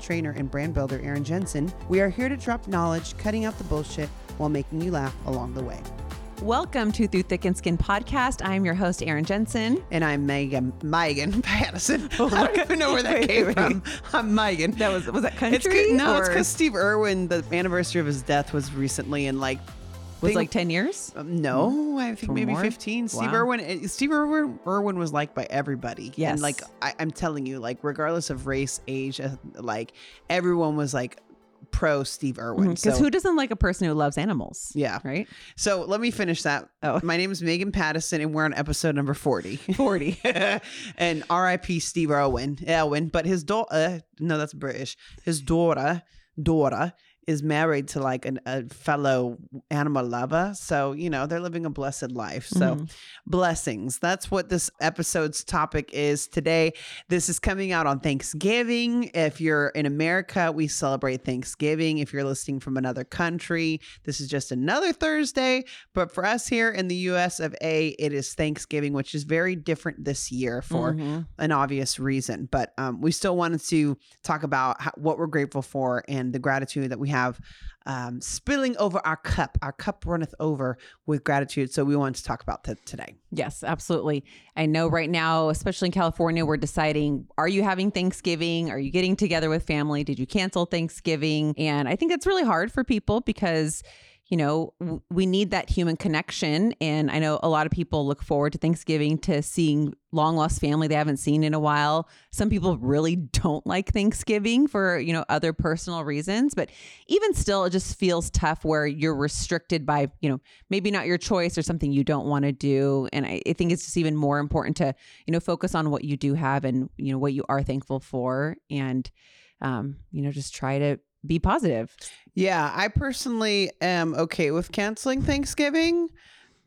trainer, and brand builder Erin Jensen, we are here to drop knowledge, cutting out the bullshit while making you laugh along the way. Welcome to Through Thick and Skin podcast. I'm your host, Erin Jensen. And I'm Megan Megan Pattison. I don't even know where that came from. I'm Megan. That was was that country? It's no, it's because Steve Irwin. The anniversary of his death was recently, and like was like ten years. Um, no, I think maybe more? 15. Steve Wow. Irwin, eh, Steve Irwin, Irwin was liked by everybody. Yes. And like, I, I'm telling you, like, regardless of race, age, like, everyone was like pro Steve Irwin. Because So, who doesn't like a person who loves animals? yeah. Right. So let me finish that. Oh. My name is Megan Pattison, and we're on episode number 40. Forty. and R.I.P. Steve Irwin, Elwin, but his daughter, uh, no, that's British. His daughter, daughter, is married to like an, a fellow animal lover. So, you know, they're living a blessed life. So, Mhm. blessings. That's what this episode's topic is today. This is coming out on Thanksgiving. If you're in America, we celebrate Thanksgiving. If you're listening from another country, this is just another Thursday. But for us here in the US of A, it is Thanksgiving, which is very different this year for Mhm. an obvious reason. But um, we still wanted to talk about how, what we're grateful for and the gratitude that we have um, spilling over our cup. Our cup runneth over with gratitude. So we want to talk about that today. Yes, absolutely. I know right now, especially in California, we're deciding are you having Thanksgiving? Are you getting together with family? Did you cancel Thanksgiving? And I think it's really hard for people because you know, we need that human connection. And I know a lot of people look forward to Thanksgiving to seeing long lost family they haven't seen in a while. Some people really don't like Thanksgiving for, you know, other personal reasons. But even still, it just feels tough where you're restricted by, you know, maybe not your choice or something you don't want to do. And I, I think it's just even more important to, you know, focus on what you do have and, you know, what you are thankful for. And, um, you know, just try to be positive. Yeah, I personally am okay with canceling Thanksgiving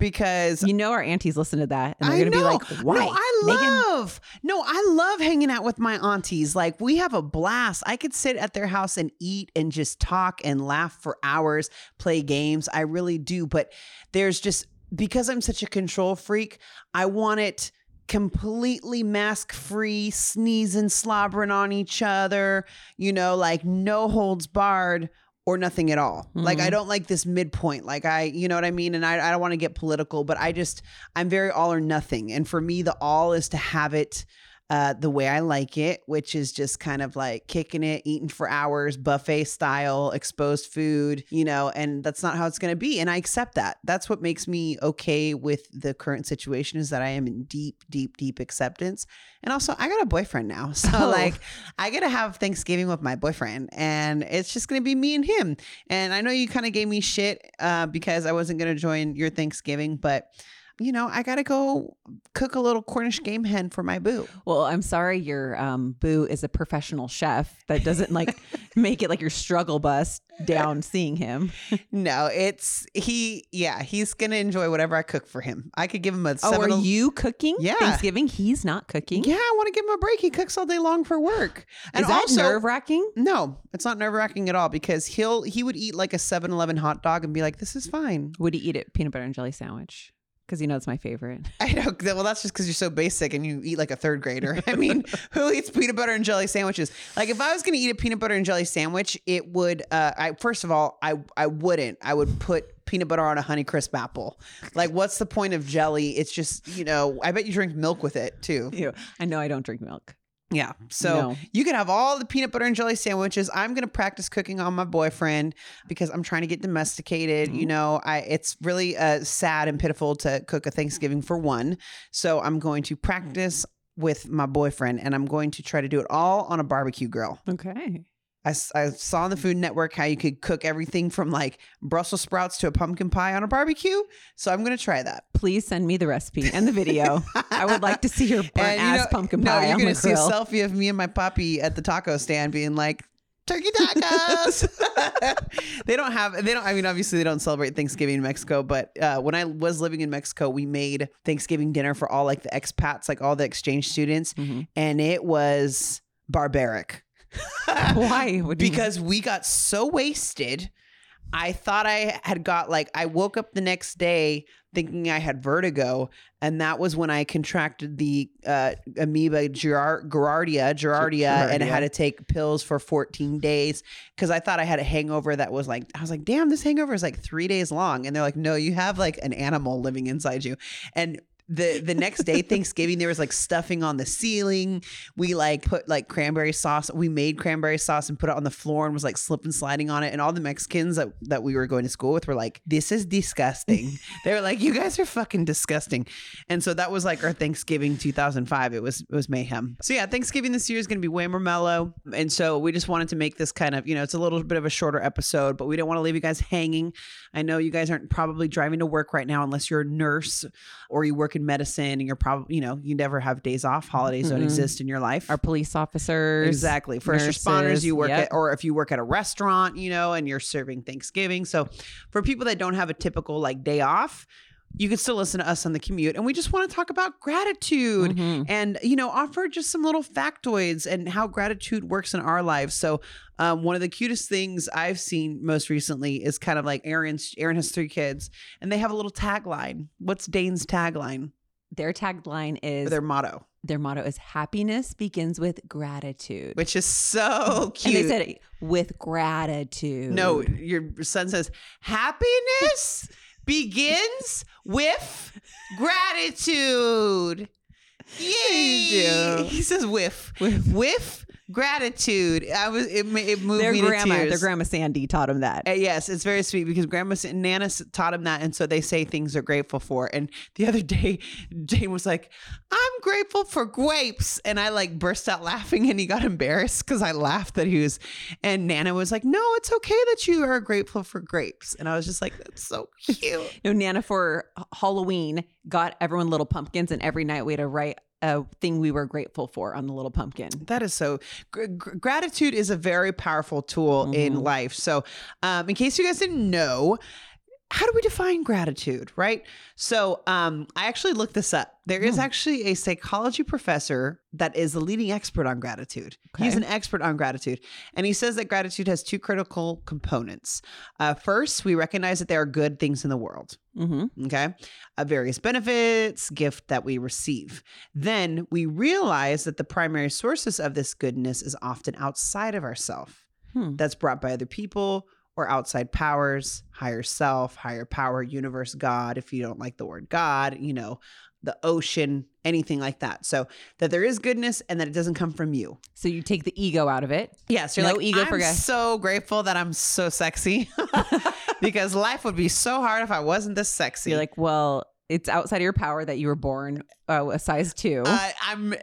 because You know, our aunties listen to that and they're I to be like, why? No, I Megan, love. No, I love hanging out with my aunties. Like we have a blast. I could sit at their house and eat and just talk and laugh for hours, play games. I really do. But there's just because I'm such a control freak, I want it completely mask free, sneezing, slobbering on each other, you know, like no holds barred or nothing at all. Like I Mhm. don't like this midpoint. Like I, you know what I mean? And I, I don't want to get political, but I just, I'm very all or nothing. And for me, the all is to have it uh, the way I like it, which is just kind of like kicking it, eating for hours, buffet style, exposed food, you know, and that's not how it's going to be. And I accept that. That's what makes me okay with the current situation is that I am in deep, deep, deep acceptance. And also, I got a boyfriend now. So, Oh. like, I get to have Thanksgiving with my boyfriend, and it's just going to be me and him. And I know you kind of gave me shit uh, because I wasn't going to join your Thanksgiving, but you know, I got to go cook a little Cornish game hen for my boo. Well, I'm sorry, your um, boo is a professional chef. That doesn't like make it like your struggle bus down seeing him. No, it's he. Yeah, he's gonna enjoy whatever I cook for him. I could give him a. Oh, are seven- you cooking? Yeah. Thanksgiving? He's not cooking. Yeah, I want to give him a break. He cooks all day long for work. And is that nerve wracking? No, it's not nerve wracking at all because he'll he would eat like a 7-Eleven hot dog and be like, "This is fine." Would he eat it peanut butter and jelly sandwich? Because you know it's my favorite. I know. Well, that's just because you're so basic and you eat like a third grader. I mean, who eats peanut butter and jelly sandwiches? Like, if I was going to eat a peanut butter and jelly sandwich, it would. Uh, I first of all, I I wouldn't. I would put peanut butter on a Honey Crisp apple. Like, what's the point of jelly? It's just you know. I bet you drink milk with it too. Ew. I know I don't drink milk. Yeah. Mm-hmm. So No. you can have all the peanut butter and jelly sandwiches. I'm going to practice cooking on my boyfriend because I'm trying to get domesticated. You mm-hmm. know, I it's really uh, sad and pitiful to cook a Thanksgiving for one. So I'm going to mm-hmm. practice with my boyfriend and I'm going to try to do it all on a barbecue grill. Okay. I, I saw on the Food Network how you could cook everything from like Brussels sprouts to a pumpkin pie on a barbecue. So I'm going to try that. Please send me the recipe and the video. I would like to see your burnt And, you ass know, pumpkin no, pie you're gonna see grill. a selfie of me and my puppy at the taco stand being like, turkey tacos. they don't have, they don't, I mean, obviously they don't celebrate Thanksgiving in Mexico, but uh, when I was living in Mexico, we made Thanksgiving dinner for all like the expats, like all the exchange students, Mhm. and it was barbaric. Why? What do you- because we got so wasted. I thought I had got like I woke up the next day thinking I had vertigo, and that was when I contracted the uh, amoeba Gerard- Gerardia, Gerardia, and Giardia. had to take pills for 14 days because I thought I had a hangover that was like I was like, damn, this hangover is like three days long, and they're like, no, you have like an animal living inside you, and. The, the next day Thanksgiving there was like stuffing on the ceiling. We like put like cranberry sauce we made cranberry sauce and put it on the floor and was like slipping sliding on it. And all the mexicans that, that we were going to school with were like this is disgusting. They were like you guys are fucking disgusting. And so that was like our thanksgiving 2005 it was it was mayhem. So yeah thanksgiving this year is going to be way more mellow. And so we just wanted to make this kind of you know it's a little bit of a shorter episode but we don't want to leave you guys hanging. I know you guys aren't probably driving to work right now unless you're a nurse or you work in medicine and you're probably you know you never have days off holidays don't Mhm. exist in your life our police officers. Exactly. First responders, you work yep. at, or if you work at a restaurant, you know, and you're serving Thanksgiving. So for people that don't have a typical like day off, you can still listen to us on the commute. And we just want to talk about gratitude Mhm. and, you know, offer just some little factoids and how gratitude works in our lives. So um, one of the cutest things I've seen most recently is kind of like Erin's, Erin has three kids and they have a little tagline. What's Dane's tagline Their tagline or is their motto? their motto is happiness begins with gratitude. Which is so cute. And they said with gratitude. No, your son says happiness begins with gratitude. Yay! He says whiff. Whiff. with gratitude. I was it, it moved their me grandma, to tears. their grandma Sandy taught him that. Uh, yes, it's very sweet because Grandma Nana taught him that, and so they say things they're grateful for. And the other day, Jane was like, "I'm grateful for grapes," and I like burst out laughing, and he got embarrassed because I laughed that he was. And Nana was like, "No, it's okay that you are grateful for grapes," and I was just like, "That's so cute." No, Nana for Halloween got everyone little pumpkins, and every night we had to write a thing we were grateful for on the little pumpkin. That is so. Gr- gr- gratitude is a very powerful tool in Mhm. life. So, um, in case you guys didn't know, how do we define gratitude, right? So, um, I actually looked this up. There is Hmm. actually a psychology professor that is the leading expert on gratitude. He's an expert on gratitude, and he says that gratitude has two critical components. Uh, first, we recognize that there are good things in the world Mm-hmm. okay uh, various benefits gift that we receive then we realize that the primary sources of this goodness is often outside of ourselves Hmm. that's brought by other people or outside powers higher self higher power universe god if you don't like the word god you know the ocean anything like that so that there is goodness and that it doesn't come from you So you take the ego out of it. Yes, you're No like ego I'm for guys." so grateful that I'm so sexy because life would be so hard if I wasn't this sexy. You're like, well, it's outside of your power that you were born uh, a size two. Uh, I'm.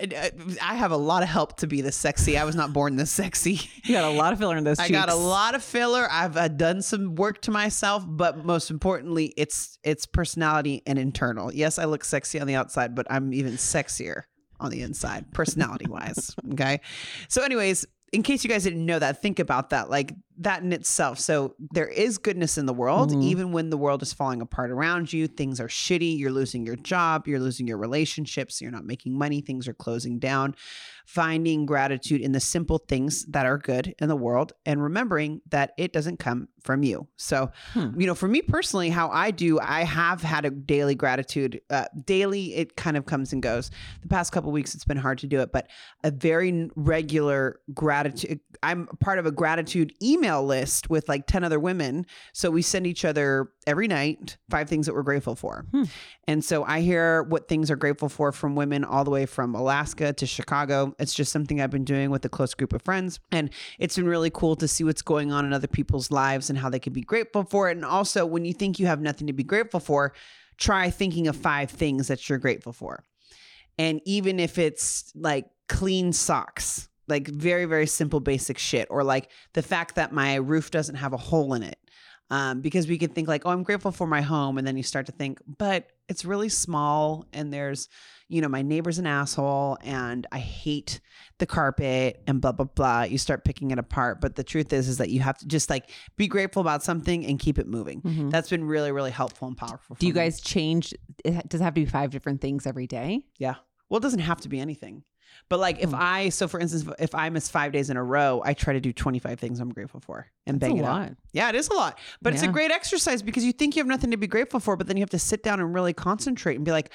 I have a lot of help to be this sexy. I was not born this sexy. you got a lot of filler in those I cheeks. got a lot of filler. I've uh, done some work to myself, but most importantly, it's it's personality and internal. Yes, I look sexy on the outside, but I'm even sexier on the inside, personality wise. Okay. So, anyways, in case you guys didn't know that, think about that. Like that in itself. So there is goodness in the world, Mhm. even when the world is falling apart around you. Things are shitty. You're losing your job. You're losing your relationships. You're not making money. Things are closing down. Finding gratitude in the simple things that are good in the world and remembering that it doesn't come from you. So, Hmm. you know, for me personally, how I do, I have had a daily gratitude. Uh, daily, it kind of comes and goes. The past couple weeks, it's been hard to do it, but a very regular gratitude. I'm part of a gratitude email list with like 10 other women. So we send each other every night five things that we're grateful for. Hmm. And so I hear what things are grateful for from women all the way from Alaska to Chicago. It's just something I've been doing with a close group of friends. And it's been really cool to see what's going on in other people's lives and how they can be grateful for it. And also, when you think you have nothing to be grateful for, try thinking of five things that you're grateful for. And even if it's like clean socks, like very, very simple, basic shit, or like the fact that my roof doesn't have a hole in it. Um, because we can think like, oh, I'm grateful for my home. And then you start to think, but it's really small and there's, you know, my neighbor's an asshole and I hate the carpet and blah blah blah. You start picking it apart. But the truth is is that you have to just like be grateful about something and keep it moving. Mhm. That's been really, really helpful and powerful. Do you me. guys change? It does it have to be five different things every day? Yeah. Well, it doesn't have to be anything. But like if Hmm. I, so for instance, if I miss five days in a row, I try to do 25 things I'm grateful for and That's bang a it out. Yeah, it is a lot, but it's a Yeah. great exercise because you think you have nothing to be grateful for, but then you have to sit down and really concentrate and be like,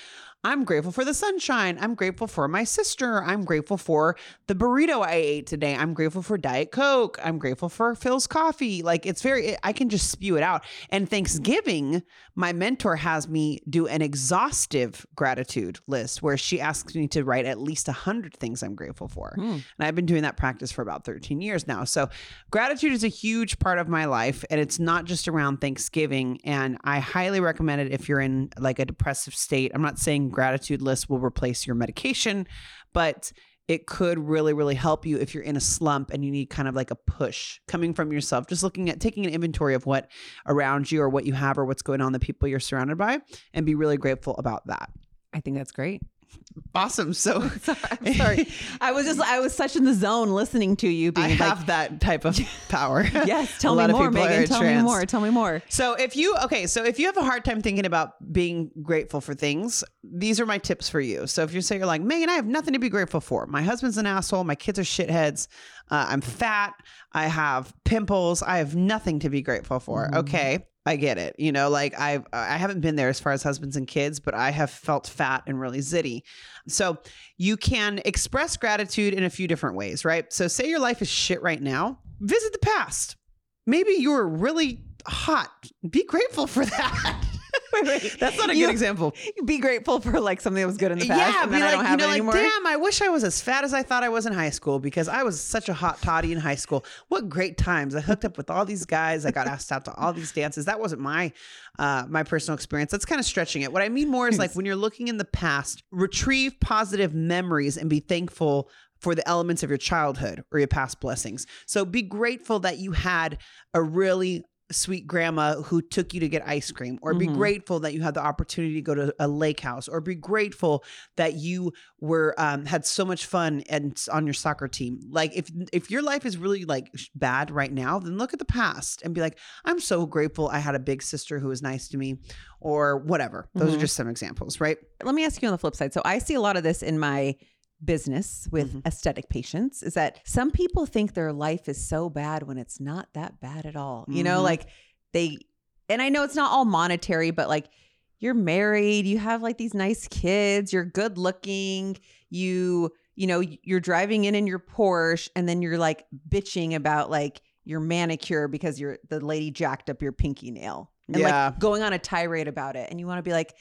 I'm grateful for the sunshine. I'm grateful for my sister. I'm grateful for the burrito I ate today. I'm grateful for Diet Coke. I'm grateful for Philz coffee. Like it's very, I can just spew it out. And Thanksgiving, my mentor has me do an exhaustive gratitude list where she asks me to write at least 100 things I'm grateful for. Hmm. And I've been doing that practice for about 13 years now. So gratitude is a huge part of my life and it's not just around Thanksgiving. And I highly recommend it if you're in like a depressive state. I'm not saying gratitude list will replace your medication, but it could really, really help you if you're in a slump and you need kind of like a push coming from yourself. Just looking at taking an inventory of what around you or what you have or what's going on, the people you're surrounded by, and be really grateful about that. I think that's great. Awesome. So Sorry, I'm sorry. I was just I was such in the zone listening to you being I like, have that type of power. yes, tell me more, Megan. Tell me more. Tell me more. So if you okay, so if you have a hard time thinking about being grateful for things, these are my tips for you. So if you say you're like Megan, I have nothing to be grateful for. My husband's an asshole. My kids are shitheads. Uh, I'm fat. I have pimples. I have nothing to be grateful for. Mhm. Okay. I get it. You know, like I've I haven't been there as far as husbands and kids, but I have felt fat and really zitty. So you can express gratitude in a few different ways, right? So say your life is shit right now. Visit the past. Maybe you were really hot. Be grateful for that. Wait, wait. That's not a You- good example. Be grateful for like something that was good in the past. Yeah, be like, you know, like, anymore. damn, I wish I was as fat as I thought I was in high school because I was such a hot toddy in high school. What great times! I hooked up with all these guys. I got asked out to all these dances. That wasn't my uh, my personal experience. That's kind of stretching it. What I mean more is like when you're looking in the past, retrieve positive memories and be thankful for the elements of your childhood or your past blessings. So be grateful that you had a really sweet grandma who took you to get ice cream or be Mhm. grateful that you had the opportunity to go to a lake house or be grateful that you were um, had so much fun and on your soccer team like if if your life is really like bad right now then look at the past and be like i'm so grateful i had a big sister who was nice to me or whatever those Mhm. are just some examples right Let me ask you on the flip side. So I see a lot of this in my business with Mhm. aesthetic patients is that some people think their life is so bad when it's not that bad at all. You know, Mhm. like they and I know it's not all monetary, but like you're married, you have like these nice kids, you're good looking, you you know, you're driving in in your Porsche and then you're like bitching about like your manicure because you're the lady jacked up your pinky nail. And Yeah. like going on a tirade about it and you want to be like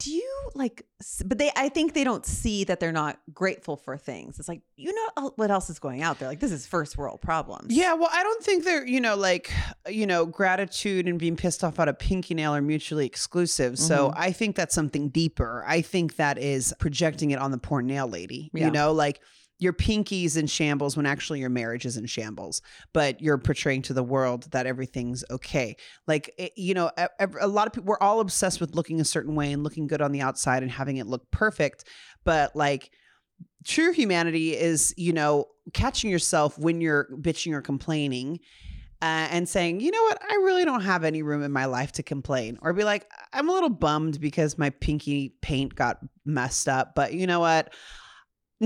do you like but they i think they don't see that they're not grateful for things it's like you know what else is going out there like this is first world problems Yeah, well, I don't think they're, you know, like, you know, gratitude and being pissed off about a pinky nail are mutually exclusive. So Mhm. I think that's something deeper. I think that is projecting it on the poor nail lady. Yeah. You know, like your pinkies in shambles when actually your marriage is in shambles, but you're portraying to the world that everything's okay. Like, it, you know, a, a- a lot of people, we're all obsessed with looking a certain way and looking good on the outside and having it look perfect. But like, true humanity is, you know, catching yourself when you're bitching or complaining uh, and saying, you know what, I really don't have any room in my life to complain. Or be like, I'm a little bummed because my pinky paint got messed up, but you know what?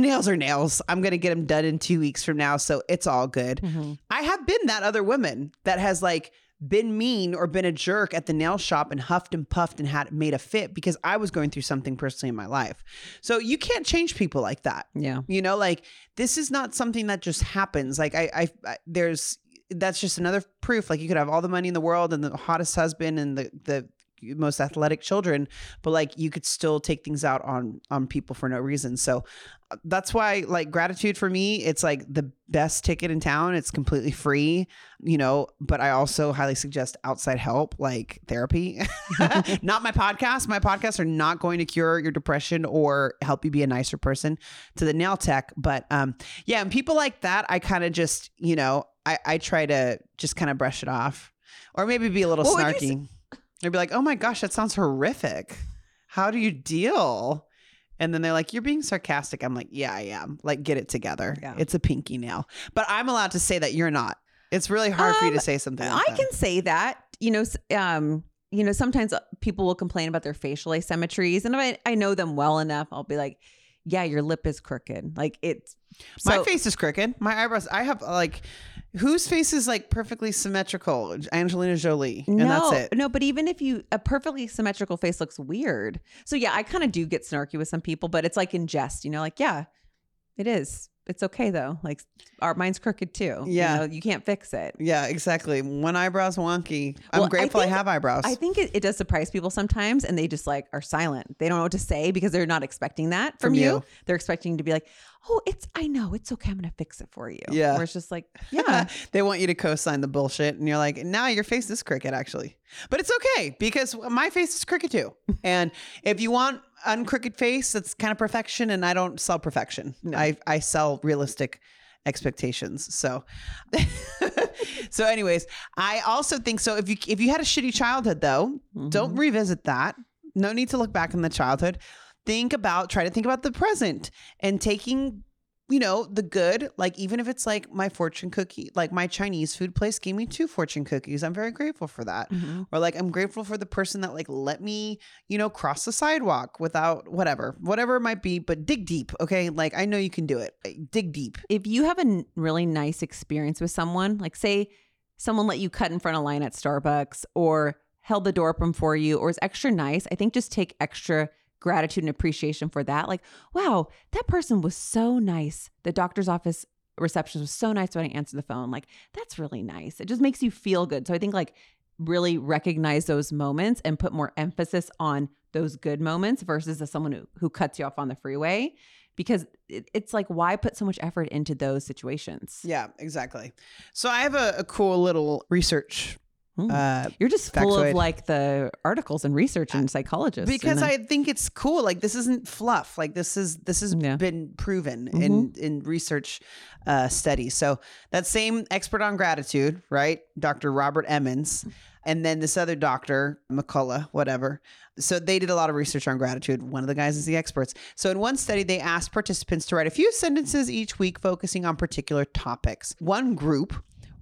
Nails are nails. I'm going to get them done in two weeks from now. So it's all good. Mhm. I have been that other woman that has like been mean or been a jerk at the nail shop and huffed and puffed and had made a fit because I was going through something personally in my life. So you can't change people like that. yeah You know, like this is not something that just happens. Like I, I, I there's that's just another proof. Like you could have all the money in the world and the hottest husband and the the most athletic children, but like you could still take things out on on people for no reason. So uh, that's why like gratitude for me, it's like the best ticket in town. It's completely free, you know. But I also highly suggest outside help, like therapy. not my podcast. My podcasts are not going to cure your depression or help you be a nicer person to the nail tech. But um, yeah, and people like that, I kind of just, you know, I, I try to just kind of brush it off or maybe be a little What would you snarky. I'd be like, oh my gosh, that sounds horrific. How do you deal? And then they're like, You're being sarcastic. I'm like, Yeah, I am. Like, get it together. Yeah. It's a pinky nail. But I'm allowed to say that you're not. It's really hard for you to Um, say something like I that. can say that. You know, um, you know, sometimes uh, people will complain about their facial asymmetries, and if I, I know them well enough, I'll be like, "Yeah, your lip is crooked." Like it's My so- face is crooked. My eyebrows. I have like, whose face is like perfectly symmetrical? Angelina Jolie, and no, that's it. no. But even if you a perfectly symmetrical face looks weird. So yeah, I kind of do get snarky with some people, but it's like in jest. You know, like yeah, it is. It's okay though. Like our mine's crooked too. Yeah. you, know, you can't fix it. Yeah, exactly. One eyebrow's wonky. I'm Well, grateful I, think- have eyebrows. I think it, it does surprise people sometimes, and they just like are silent. They don't know what to say because they're not expecting that from, From you. you. They're expecting to be like, "Oh, it's I know it's okay. I'm gonna fix it for you." Yeah. where it's just like, yeah, they want you to co-sign the bullshit, and you're like, "Now your face is crooked, actually." But it's okay because my face is crooked too. and if you want uncrooked face, that's kind of perfection, and I don't sell perfection. I I sell realistic expectations. So, so anyways, I also think so. If you if you had a shitty childhood though, don't Mm-hmm. revisit that. No need to look back in the childhood. Think about try to think about the present and taking you know the good like even if it's like my fortune cookie like my chinese food place gave me two fortune cookies. I'm very grateful for that. Mhm. or like i'm grateful for the person that like let me you know cross the sidewalk without whatever whatever it might be but dig deep okay? Like i know you can do it. Like, dig deep. If you have a n- really nice experience with someone, like say someone let you cut in front of line at Starbucks or held the door open for you or is extra nice, I think just take extra gratitude and appreciation for that. Like, wow, that person was so nice. The doctor's office receptionist was so nice when I answered the phone. Like, that's really nice. It just makes you feel good. So I think like really recognize those moments and put more emphasis on those good moments versus someone who, who cuts you off on the freeway because it, it's like why put so much effort into those situations yeah exactly so i have a, a cool little research. Uh you're just full factoid. of like the articles and research and psychologists because and I think it's cool. Like this isn't fluff. Like this is this has Yeah. been proven in in research uh, studies. So that same expert on gratitude, right, Dr. Robert Emmons, and then this other doctor McCullough, whatever. So they did a lot of research on gratitude. One of the guys is the experts. So in one study, they asked participants to write a few sentences each week, focusing on particular topics. One group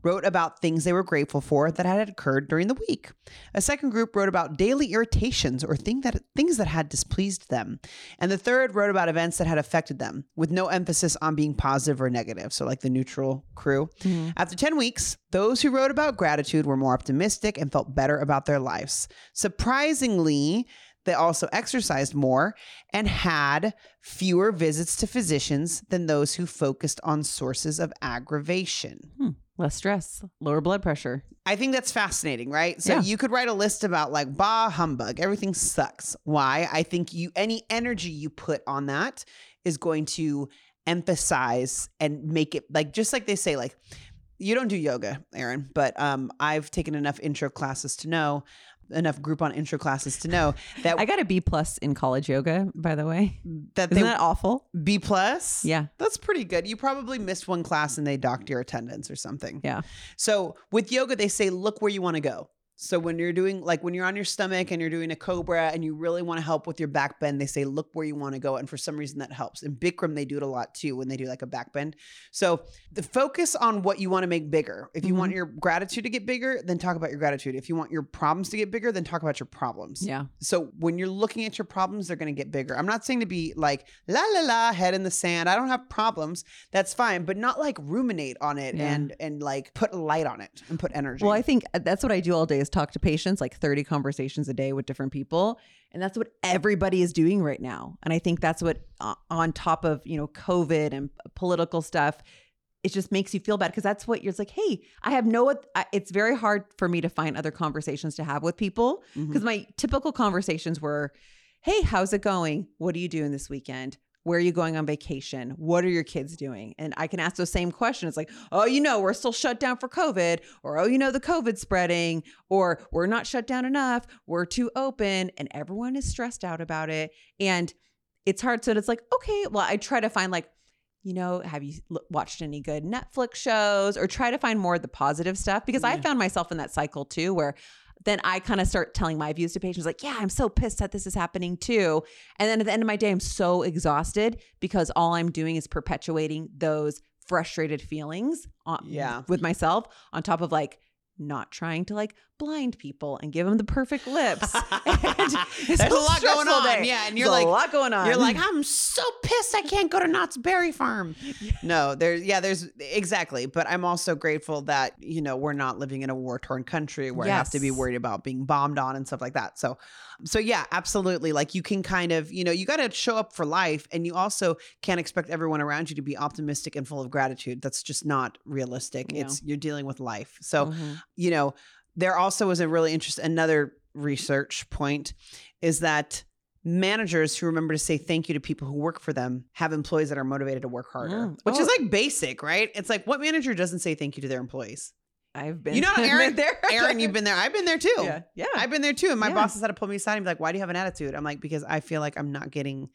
wrote about things they were grateful for that had occurred during the week. A second group wrote about daily irritations or thing that, things that had displeased them. And the third wrote about events that had affected them, with no emphasis on being positive or negative. So, like the neutral crew. Mm-hmm. After 10 weeks, those who wrote about gratitude were more optimistic and felt better about their lives. Surprisingly, they also exercised more and had fewer visits to physicians than those who focused on sources of aggravation. Hmm. less stress lower blood pressure I think that's fascinating, right? So Yeah. you could write a list about like bah humbug, everything sucks. Why? I think you any energy you put on that is going to emphasize and make it like just like they say like you don't do yoga, Erin, but um I've taken enough intro classes to know enough group on intro classes to know that i got a b plus in college yoga by the way that isn't they that awful B plus. yeah That's pretty good. You probably missed one class and they docked your attendance or something. yeah So with yoga, they say, look where you want to go. So when you're doing like when you're on your stomach and you're doing a cobra and you really want to help with your back bend, they say look where you want to go. And for some reason that helps. In Bikram, they do it a lot too when they do like a back bend. So the focus on what you want to make bigger. If you want your gratitude to get bigger, then talk about your gratitude. If you want your problems to get bigger, then talk about your problems. yeah So when you're looking at your problems, they're going to get bigger. I'm not saying to be like la la la head in the sand. I don't have problems. That's fine, but not like ruminate on it Yeah. and and like put light on it and put energy. Well, I think uh, that's what I do all day is talk to patients, like 30 conversations a day with different people. And that's what everybody is doing right now. And I think that's what, uh, on top of, you know, COVID and political stuff, it just makes you feel bad because that's what you're like, hey, I have no, I- it's very hard for me to find other conversations to have with people because my typical conversations were, hey, how's it going? What are you doing this weekend? Where are you going on vacation? What are your kids doing? And I can ask those same questions It's like, oh, you know, we're still shut down for COVID, or oh, you know, the COVID spreading, or we're not shut down enough, we're too open, and everyone is stressed out about it. And it's hard. So it's like, okay, well, I try to find like, you know, have you l- watched any good Netflix shows or try to find more of the positive stuff? Because I found myself in that cycle too, where then I kind of start telling my views to patients like, yeah, I'm so pissed that this is happening too. And then at the end of my day, I'm so exhausted because all I'm doing is perpetuating those frustrated feelings on, Yeah. with myself on top of like not trying to like blind people and give them the perfect lips. There's a lot going on. day. Yeah, and you're There's like- a lot going on. You're like, I'm so pissed I can't go to Knott's Berry Farm. No, there's yeah, there's exactly. But I'm also grateful that, you know, we're not living in a war torn country where I have to be worried about being bombed on and stuff like that. So so yeah, absolutely. Like you can kind of, you know, you gotta show up for life and you also can't expect everyone around you to be optimistic and full of gratitude. That's just not realistic. It's you're dealing with life. So Mhm. you know, there also was a really interesting another research point is that managers who remember to say thank you to people who work for them have employees that are motivated to work harder, Mm. which is Oh. like basic, right? It's like what manager doesn't say thank you to their employees? I've been You know, been Erin, there. Erin, you've been there. I've been there too. yeah, yeah. I've been there too. And my Yeah. boss has had to pull me aside and be like, why do you have an attitude? I'm like, because I feel like I'm not getting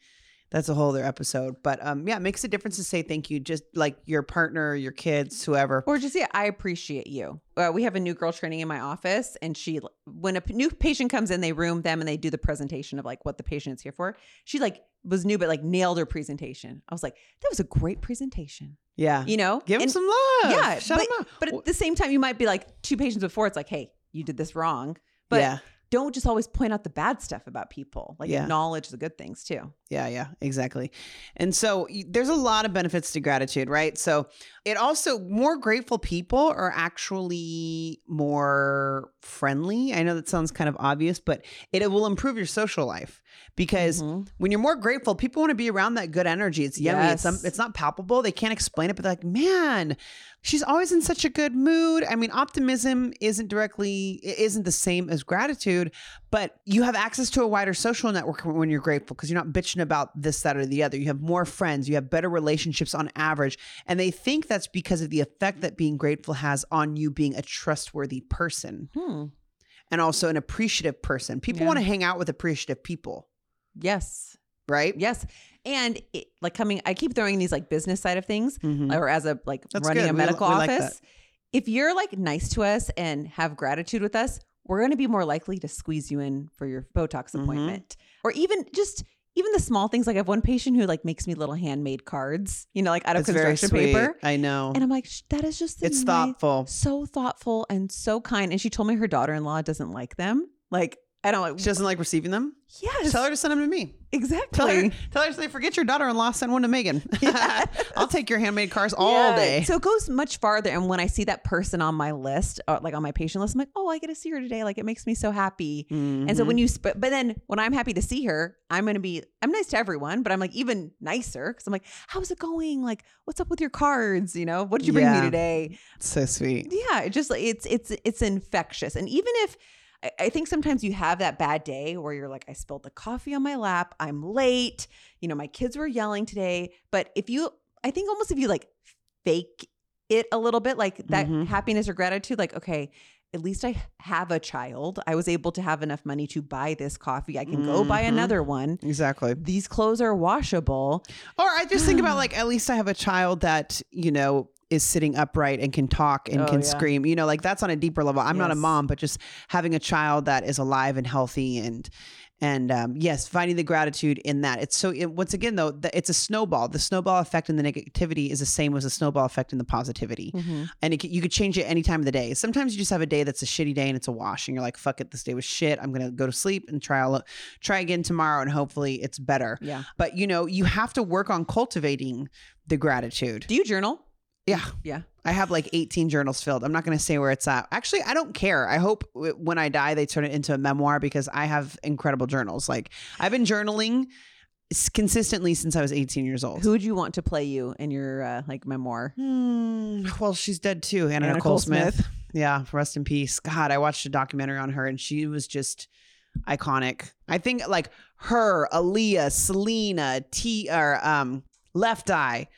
that's a whole other episode. But um, yeah, it makes a difference to say thank you, just like your partner, your kids, whoever. Or just yeah, I appreciate you. Uh, we have a new girl training in my office, and she, when a p- new patient comes in, they room them and they do the presentation of like what the patient's here for. She like was new, but like nailed her presentation. I was like, that was a great presentation. Yeah. You know, Give them some love. Yeah, Shut but, but at the same time, you might be like two patients before. It's like, hey, you did this wrong. But yeah. Don't just always point out the bad stuff about people. Like Yeah. acknowledge the good things too. Yeah, yeah, exactly. And so there's a lot of benefits to gratitude, right? So it also, more grateful people are actually more friendly. I know that sounds kind of obvious, but it, it will improve your social life because Mhm. when you're more grateful, people want to be around that good energy. It's yummy. It's, um, it's not palpable. They can't explain it, but they're like, man, she's always in such a good mood. I mean, optimism isn't directly, isn't the same as gratitude, but you have access to a wider social network when you're grateful because you're not bitching about this, that, or the other. You have more friends, you have better relationships on average. And they think that's because of the effect that being grateful has on you being a trustworthy person Hmm. and also an appreciative person. People Yeah. want to hang out with appreciative people, Yes. right? Yes. And it, like coming, I keep throwing these like business side of things Mhm. or as a like That's running good. a We- medical we like office. if you're like nice to us and have gratitude with us, we're going to be more likely to squeeze you in for your Botox Mhm. appointment or even just even the small things. Like I have one patient who like makes me little handmade cards, you know, like out of very construction paper. I know. And I'm like, that is just It's thoughtful. so thoughtful and so kind. And she told me her daughter-in-law doesn't like them. Like, I don't like, She doesn't like receiving them. yes, Tell her to send them to me. exactly. Tell her, tell her to say, forget your daughter-in-law, send one to Megan. I'll take your handmade cars all Yeah. day. So it goes much farther. And when I see that person on my list, or like on my patient list, I'm like, oh, I get to see her today. Like it makes me so happy. And so when mm-hmm. you, sp- but then when I'm happy to see her, I'm going to be, I'm nice to everyone, but I'm like even nicer because I'm like, how's it going? Like, what's up with your cards? You know, what did you bring Yeah. me today? so sweet. Yeah, it just it's it's it's infectious. And even if I, I think sometimes you have that bad day where you're like, I spilled the coffee on my lap, I'm late, you know, my kids were yelling today. But if you I think almost if you like fake it a little bit, like that Mhm. happiness or gratitude, like, okay, at least I have a child. I was able to have enough money to buy this coffee. I can go buy Mhm. another one. Exactly. These clothes are washable. Or I just think about like, at least I have a child that, you know, is sitting upright and can talk and Oh, can yeah. scream. You know, like that's on a deeper level. I'm not a mom, but just having a child that is alive and healthy and and um, yes, finding the gratitude in that. It's so. It, once again, though, the, it's a snowball. The snowball effect and the negativity is the same as the snowball effect and the positivity. and it, you could change it any time of the day. Sometimes you just have a day that's a shitty day and it's a wash, and you're like, "Fuck it, this day was shit. I'm gonna go to sleep and try all, try again tomorrow, and hopefully it's better." Yeah. But you know, you have to work on cultivating the gratitude. Do you journal? Yeah, Yeah. I have like 18 journals filled. I'm not going to say where it's at. Actually, I don't care. I hope w- when I die they turn it into a memoir because I have incredible journals. Like I've been journaling s- consistently since I was 18 years old. Who would you want to play you in your uh, like memoir? Hmm, well, she's dead too. Anna, Anna Nicole Nicole Smith. Smith. Yeah, rest in peace. God, I watched a documentary on her and she was just iconic. I think like her, Aaliyah, Selena, T or um Left Eye,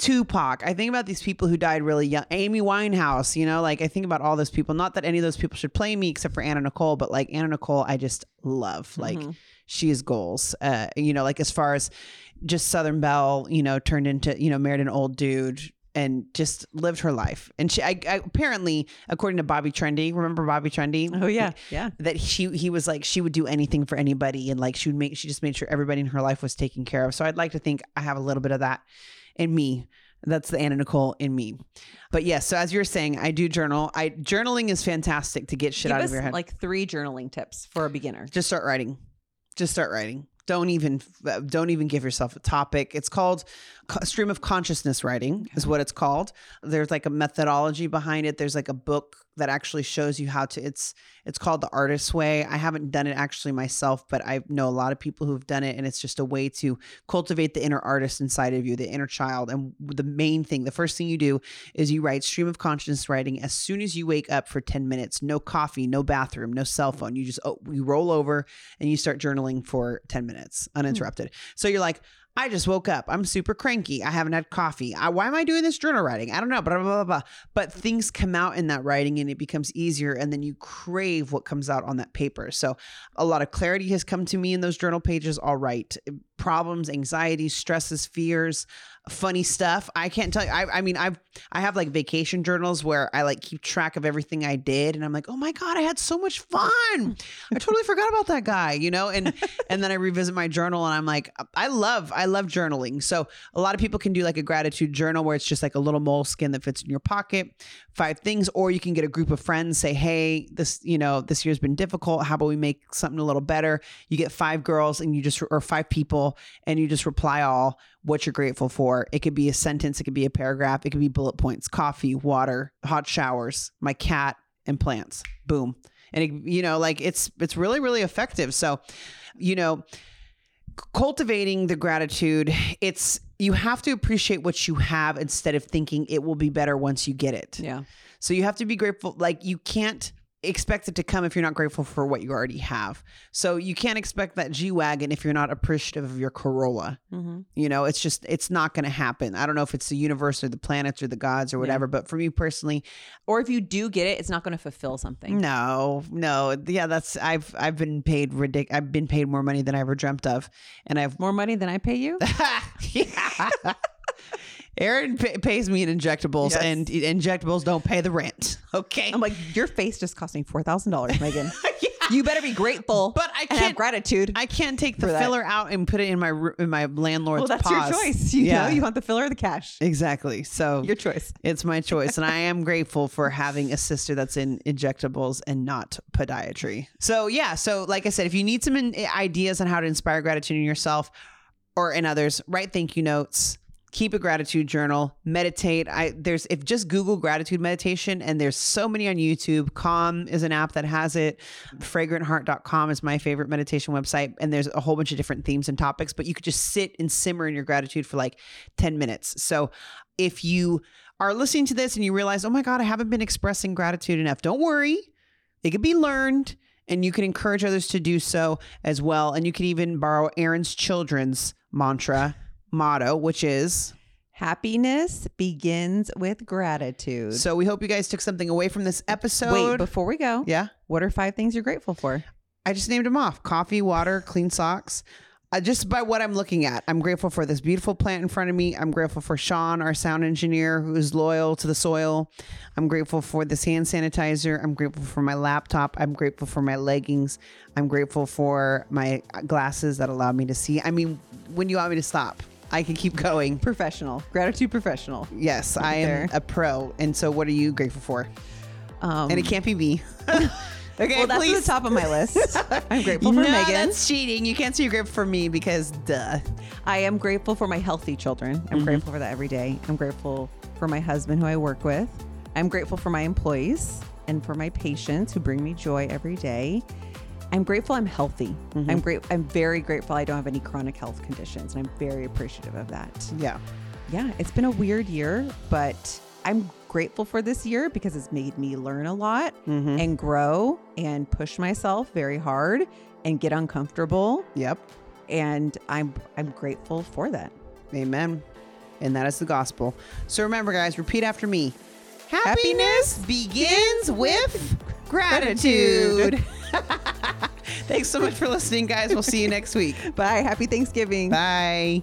Tupac. I think about these people who died really young. Amy Winehouse, you know, like I think about all those people. Not that any of those people should play me except for Anna Nicole, but like Anna Nicole, I just love. Like Mhm. she is goals. Uh, you know, like as far as just Southern Belle, you know, turned into, you know, married an old dude and just lived her life. And she, I, I, apparently, according to Bobby Trendy, remember Bobby Trendy? Oh yeah, yeah. That he he was like she would do anything for anybody, and like she would make she just made sure everybody in her life was taken care of. So I'd like to think I have a little bit of that in me. That's the Anna Nicole in me. But yes, so as you were saying, I do journal. I journaling is fantastic to get shit Give out us of your head. like three journaling tips for a beginner. just start writing. Just start writing. Don't even uh, don't even give yourself a topic. It's called stream of consciousness writing is what it's called. There's like a methodology behind it. There's like a book that actually shows you how to it's it's called the artist's way. I haven't done it actually myself, but I know a lot of people who've done it and it's just a way to cultivate the inner artist inside of you, the inner child. And the main thing, the first thing you do is you write stream of consciousness writing as soon as you wake up for 10 minutes. No coffee, no bathroom, no cell phone. You just oh, you roll over and you start journaling for 10 minutes hmm. uninterrupted. So you're like, I just woke up. I'm super cranky. I haven't had coffee. I, why am I doing this journal writing? I don't know. Blah, blah, blah, blah. But things come out in that writing and it becomes easier. And then you crave what comes out on that paper. So a lot of clarity has come to me in those journal pages. I'll write problems, anxieties, stresses, fears, funny stuff. I can't tell you. I, I mean, I've, I have like vacation journals where I like keep track of everything I did. And I'm like, oh my God, I had so much fun. I totally forgot about that guy, you know? And, and then I revisit my journal and I'm like, I love, I love journaling. So a lot of people can do like a gratitude journal where it's just like a little moleskin that fits in your pocket, five things, or you can get a group of friends, say, hey, this, you know, this year's been difficult. How about we make something a little better? You get five girls and you just, or five people, and you just reply all what you're grateful for. It could be a sentence, it could be a paragraph, it could be bullet points, coffee, water, hot showers, my cat, and plants. Boom. And it, you know, like it's it's really really effective. So, you know, cultivating the gratitude, it's you have to appreciate what you have instead of thinking it will be better once you get it. Yeah. So you have to be grateful. Like you can't expect it to come if you're not grateful for what you already have. So you can't expect that G Wagon if you're not appreciative of your Corolla. Mm-hmm. You know, it's just, it's not going to happen. I don't know if it's the universe or the planets or the gods or whatever, but for me personally, Or if you do get it, it's not going to fulfill something. no, no. Yeah, that's, I've, I've been paid ridic. I've been paid more money than I ever dreamt of. And I've, More money than I pay you? yeah. Erin pa- pays me in injectables Yes. and injectables don't pay the rent. Okay. I'm like, your face just cost me four thousand dollars, Megan. You better be grateful, But I and have can't- gratitude. I can't take the that. filler out and put it in my in my landlord's well, that's paws. your choice. You yeah, know, you want the filler or the cash. exactly. So Your choice. it's my choice, and I am grateful for having a sister that's in injectables and not podiatry. So yeah, so like I said, if you need some in- ideas on how to inspire gratitude in yourself or in others, write thank you notes. Keep a gratitude journal, meditate. I there's if just Google gratitude meditation and there's so many on YouTube. Calm is an app that has it. Fragrantheart.com is my favorite meditation website and there's a whole bunch of different themes and topics, but you could just sit and simmer in your gratitude for like 10 minutes. So if you are listening to this and you realize, oh my God, I haven't been expressing gratitude enough, don't worry. It can be learned and you can encourage others to do so as well. And you can even borrow Erin's children's mantra, motto, which is Happiness begins with gratitude. so we hope you guys took something away from this episode. Wait, before we go, yeah. what are five things you're grateful for? I just named them off coffee, water, clean socks. Uh, just by what I'm looking at, I'm grateful for this beautiful plant in front of me. I'm grateful for Sean, our sound engineer, who is loyal to the soil. I'm grateful for this hand sanitizer. I'm grateful for my laptop. I'm grateful for my leggings. I'm grateful for my glasses that allow me to see. I mean, when you want me to stop, I can keep going. Professional. Gratitude professional. Yes, I am There. a pro. And so, what are you grateful for? Um, And it can't be me. okay, well, that's please. at the top of my list. I'm grateful for no, Megan. that's cheating. You can't say you're grateful for me because duh. I am grateful for my healthy children. I'm grateful for that every day. I'm grateful for my husband who I work with. I'm grateful for my employees and for my patients who bring me joy every day. I'm grateful I'm healthy. I'm mm-hmm. great I'm very grateful I don't have any chronic health conditions and I'm very appreciative of that. Yeah. Yeah, it's been a weird year, but I'm grateful for this year because it's made me learn a lot mm-hmm. and grow and push myself very hard and get uncomfortable Yep. and I'm I'm grateful for that. Amen. And that is the gospel. So remember, guys, repeat after me. Happiness begins with gratitude. Thanks so much for listening, guys. We'll see you next week. Bye. Happy Thanksgiving. Bye.